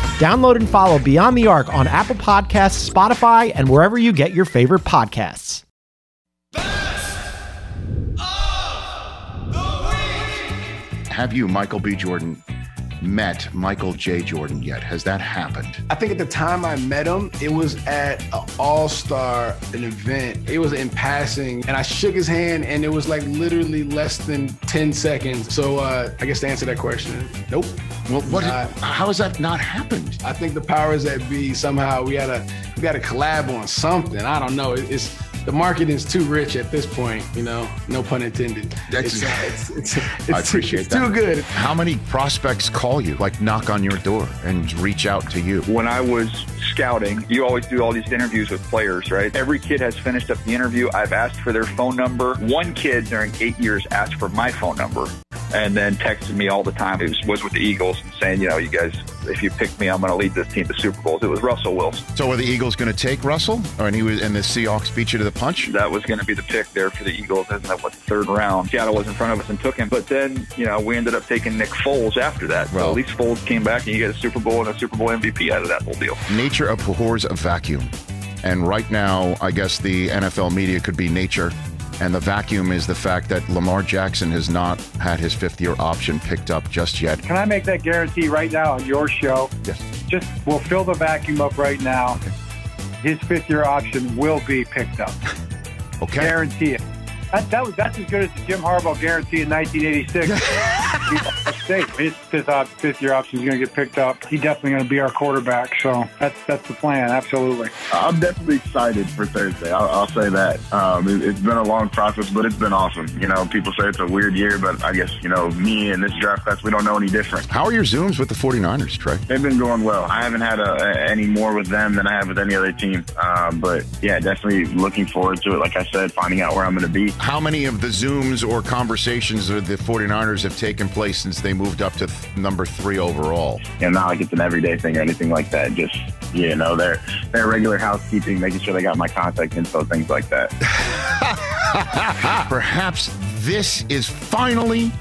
Download and follow Beyond the Arc on Apple Podcasts, Spotify, and wherever you get your favorite podcasts. Have you, Michael B. Jordan, met Michael J. Jordan yet? Has that happened? I think at the time I met him, it was at an All Star, an event. It was in passing, and I shook his hand, and it was like literally less than ten seconds. So uh, I guess to answer that question, nope. Well, what? Did, how has that not happened? I think the powers that be somehow we gotta we gotta collab on something. I don't know. It- It's the market is too rich at this point. You know, no pun intended. That's- it's, it's, it's, it's, I appreciate it's that. too good. How many prospects call you, like knock on your door and reach out to you? When I was scouting, you always do all these interviews with players, right? Every kid has finished up the interview. I've asked for their phone number. One kid during eight years asked for my phone number and then texted me all the time. He was, was with the Eagles and saying, you know, you guys, if you pick me, I'm going to lead this team to Super Bowls. It was Russell Wilson. So are the Eagles going to take Russell, or and he was and the Seahawks beat you to the punch? That was going to be the pick there for the Eagles. Isn't that what the third round? Seattle was in front of us and took him. But then, you know, we ended up taking Nick Foles after that. So at least Foles came back and you get a Super Bowl and a Super Bowl MVP out of that whole deal. Nature abhors a vacuum, and right now, I guess the NFL media could be nature. And the vacuum is the fact that Lamar Jackson has not had his fifth year option picked up just yet. Can I make that guarantee right now on your show? Yes. Just we'll fill the vacuum up right now. His fifth year option will be picked up. Okay. Guarantee it. That, that was that's as good as the Jim Harbaugh guarantee in 1986. State. His fifth, op, fifth year option is going to get picked up. He's definitely going to be our quarterback. So that's that's the plan. Absolutely. I'm definitely excited for Thursday. I'll, I'll say that. Um, it, it's been a long process, but it's been awesome. You know, people say it's a weird year, but I guess, you know, me and this draft class, we don't know any different. How are your Zooms with the 49ers, Trey? They've been going well. I haven't had a, a, any more with them than I have with any other team. Um, but yeah, definitely looking forward to it. Like I said, finding out where I'm going to be. How many of the Zooms or conversations with the 49ers have taken place since they moved up to th- number three overall? You know, not like it's an everyday thing or anything like that. Just, you know, their, their regular housekeeping, making sure they got my contact info, things like that. Perhaps this is finally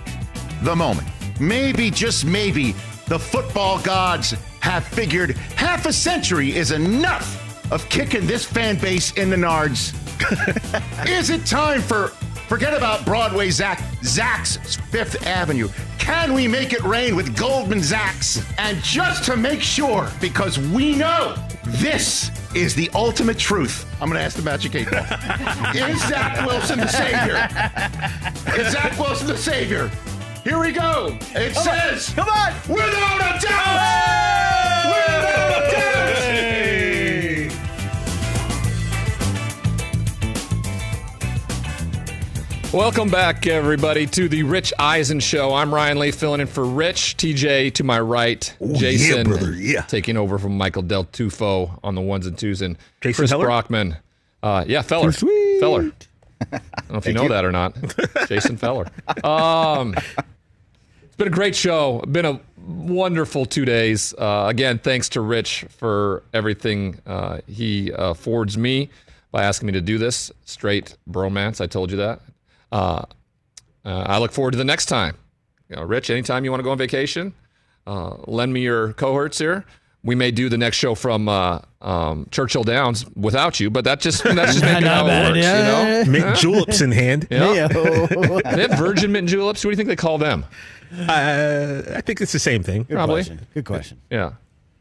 the moment. Maybe, just maybe, the football gods have figured half a century is enough of kicking this fan base in the nards. is it time for forget about Broadway Zach Zach's Fifth Avenue? Can we make it rain with Goldman Sachs? And just to make sure, because we know this is the ultimate truth. I'm going to ask the Magic Eight Ball. is Zach Wilson the savior? Is Zach Wilson the savior? Here we go. It Come on. says, Come on. without a doubt, Welcome back, everybody, to the Rich Eisen Show. I'm Ryan Leaf, filling in for Rich. TJ to my right, yeah, Jason, brother, yeah. taking over from Michael Del Tufo on the ones and twos, and Jason Chris Feller? Brockman. Uh, yeah, Feller, Feller. I don't know if you know that or not, Jason Feller. Um, it's been a great show. Been a wonderful two days. Uh, again, thanks to Rich for everything uh, he uh, forwards me by asking me to do this. Straight bromance. I told you that. Uh, uh, I look forward to the next time. You know, Rich, anytime you want to go on vacation, uh, lend me your cohorts here. We may do the next show from uh, um, Churchill Downs without you, but that just that's just making how it works, you know. Mint juleps in hand. Yeah. they have virgin mint juleps. What do you think they call them? Uh, I think it's the same thing. Good Probably. question. Good question. Yeah.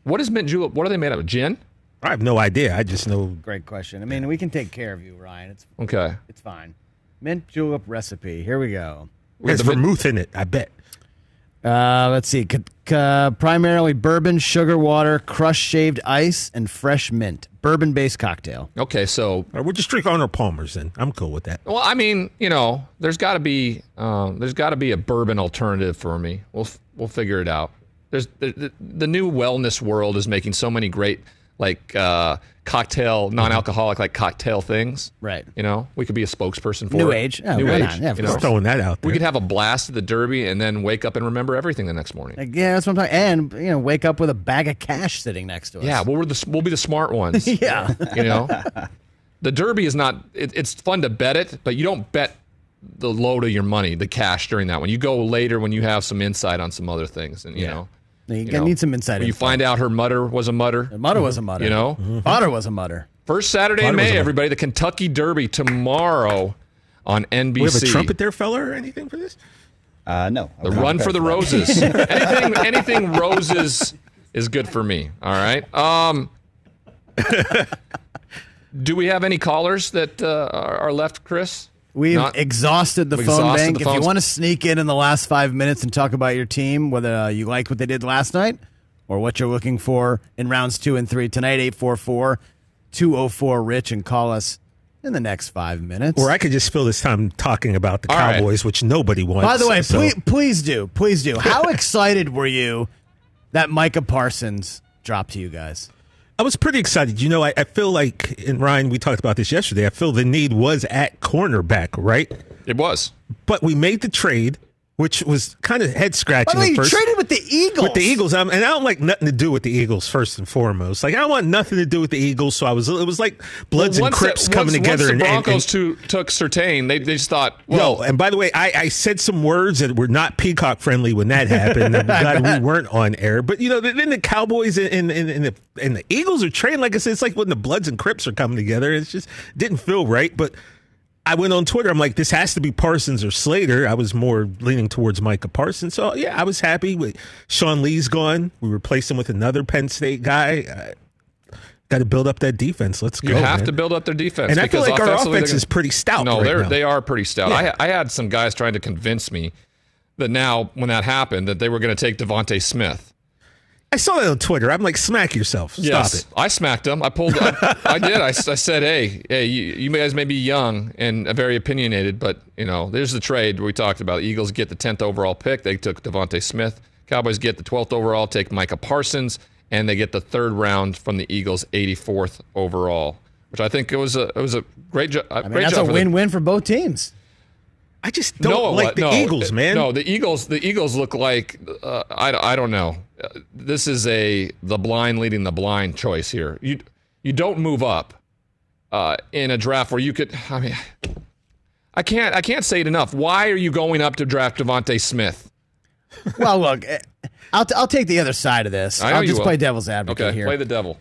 What is mint julep? What are they made out of? Gin? I have no idea. I just know. Great question. I mean, we can take care of you, Ryan. It's Okay. it's fine. Mint julep recipe. Here we go. There's vermouth in it, I bet. Uh, let's see. C- c- primarily bourbon, sugar water, crushed shaved ice, and fresh mint. Bourbon based cocktail. Okay, so we'll just drink Arnold Palmer's then. I'm cool with that. Well, I mean, you know, there's got to be um, there's got to be a bourbon alternative for me. We'll f- we'll figure it out. There's the, the, the new wellness world is making so many great like uh, cocktail, non-alcoholic mm-hmm. like cocktail things. Right. You know, we could be a spokesperson for New it. age. Yeah, New why age. not? Yeah, of you course. know? Throwing that out We could have a blast at the Derby and then wake up and remember everything the next morning. Like, yeah, that's what I'm talking. And you know, wake up with a bag of cash sitting next to us. Yeah, well, we're the we'll be the smart ones. Yeah. you know, the Derby is not. It, it's fun to bet it, but you don't bet the load of your money, the cash during that one. You go later when you have some insight on some other things, and you Yeah. know. You gotta need some insight you find out her mutter was a mutter. mutter was a mutter. You know, Otter was a mutter. First Saturday Mutter in May, everybody. The Kentucky Derby tomorrow on NBC. We have a trumpet there, fella, or anything for this? Uh, no. The run for the roses. anything, anything roses is good for me. All right. Um, do we have any callers that uh, are are left, Chris? We've Not- exhausted the We've phone exhausted bank. the if you want to sneak in in the last five minutes and talk about your team, whether uh, you like what they did last night or what you're looking for in rounds two and three tonight, 844 204 Rich, and call us in the next five minutes. Or I could just spill this time talking about the All right. Cowboys, which nobody wants. By the way, so- please, please do. Please do. How excited were you that Micah Parsons dropped to you guys? I was pretty excited. You know, I, I feel like, and Ryan, we talked about this yesterday. I feel the need was at cornerback, right? It was. But we made the trade, which was kind of head By scratching the way, at you first. traded with the Eagles. With the Eagles, um, and I don't like nothing to do with the Eagles first and foremost. Like I want nothing to do with the Eagles, so I was. It was like Bloods Well, and Crips the- coming once- together. Once and, the and- and- Broncos to, took Surtain, they, they just thought, well, no, and by the way, I, I said some words that were not peacock friendly when that happened. I'm glad we weren't on air. But you know, then the Cowboys and and, and the and the Eagles are trained. Like I said, it's like when the Bloods and Crips are coming together. It's just didn't feel right. But I went on Twitter. I'm like, this has to be Parsons or Slater. I was more leaning towards Micah Parsons. So yeah, I was happy with Sean Lee's gone. We replaced him with another Penn State guy. Got to build up that defense. Let's You go. have man. to build up their defense. And I feel because like our offense they're is pretty stout No, right they're now. they are pretty stout. Yeah. I, I had some guys trying to convince me that now, when that happened, that they were going to take DeVonta Smith. I saw that on Twitter. I'm like, smack yourself. Stop yes, it. I smacked him. I pulled. I, I did. I, I said, "Hey, hey, you, you guys may be young and very opinionated, but you know, there's the trade we talked about. Eagles get the 10th overall pick. They took DeVonta Smith. Cowboys get the 12th overall, take Micah Parsons, and they get the third round from the Eagles, 84th overall, which I think it was a it was a great job. I mean, that's a win-win for both teams. I just no, don't like what- the no, Eagles, uh, man. No, the Eagles. The Eagles look like uh, I, I don't know. This is a the blind leading the blind choice here. You you don't move up uh, in a draft where you could. I mean, I can't I can't say it enough. Why are you going up to draft DeVonta Smith? well, look, eh, I'll, I'll take the other side of this. I know I'll just play devil's advocate Okay, here. play the devil.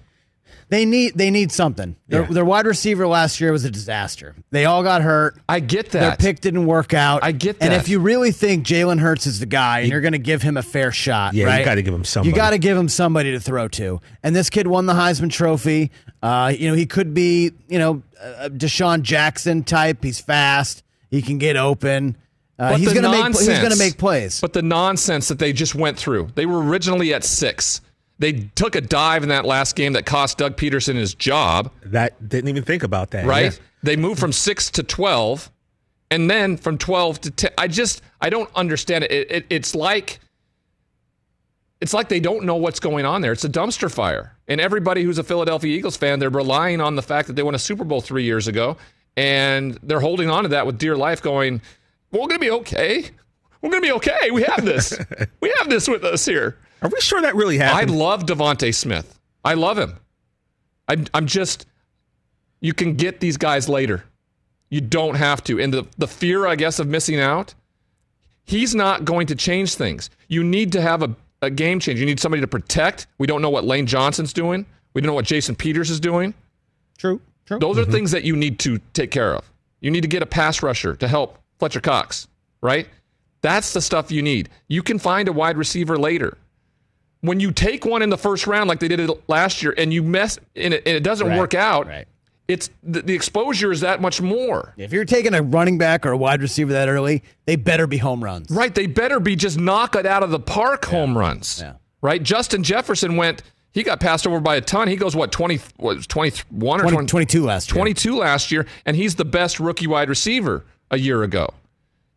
They need they need something. Their, Yeah. their wide receiver last year was a disaster. They all got hurt. I get that. Their pick didn't work out. I get that. And if you really think Jalen Hurts is the guy and you're going to give him a fair shot, Yeah, you gotta give him somebody. You got to give him somebody to throw to. And this kid won the Heisman Trophy. Uh, you know, he could be, you know, a DeSean Jackson type. He's fast. He can get open. Uh, he's going to make. He's going to make plays. But the nonsense that they just went through. They were originally at six. They took a dive in that last game that cost Doug Pederson his job. That didn't even think about that. right? They moved from six to twelve, and then from twelve to ten. I just I don't understand it. It, it. It's like it's like they don't know what's going on there. It's a dumpster fire, and everybody who's a Philadelphia Eagles fan, they're relying on the fact that they won a Super Bowl three years ago, and they're holding on to that with dear life, going, "We're going to be okay. We're going to be okay. We have this. we have this with us here." Are we sure that really happened? I love DeVonta Smith. I love him. I'm, I'm just, you can get these guys later. You don't have to. And the, the fear, I guess, of missing out, he's not going to change things. You need to have a, a game change. You need somebody to protect. We don't know what Lane Johnson's doing. We don't know what Jason Peters is doing. True. True. Those are mm-hmm. things that you need to take care of. You need to get a pass rusher to help Fletcher Cox, right? That's the stuff you need. You can find a wide receiver later. When you take one in the first round, like they did it last year, and you mess and it, and it doesn't Right, work out, right. it's the, the exposure is that much more. If you're taking a running back or a wide receiver that early, they better be home runs. Right. They better be just knock it out of the park home runs. Yeah. Right. Justin Jefferson went. He got passed over by a ton. He goes what twenty what twenty one or 20 20, 22 last year. 22 last year, and he's the best rookie wide receiver a year ago.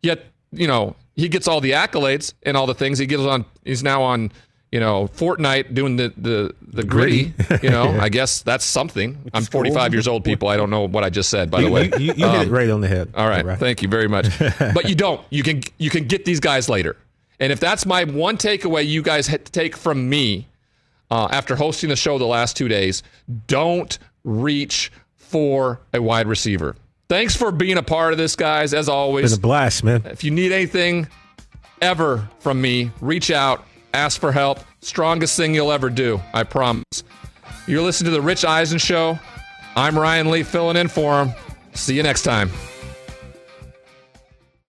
Yet, you know, he gets all the accolades and all the things. He gets on. He's now on, you know, Fortnite doing the the the Griddy. You know, I guess that's something. I'm 45 cool. years old, people. I don't know what I just said. By You- the way, you, you hit Um, it right on the head. all right, thank you very much. but you don't. You can you can get these guys later. And if that's my one takeaway, you guys had to take from me uh, after hosting the show the last two days, don't reach for a wide receiver. Thanks for being a part of this, guys. As always, Been a blast, man. if you need anything ever from me, reach out, ask for help. Strongest thing you'll ever do, I promise. You're listening to The Rich Eisen Show. I'm Ryan Leaf filling in for him. See you next time.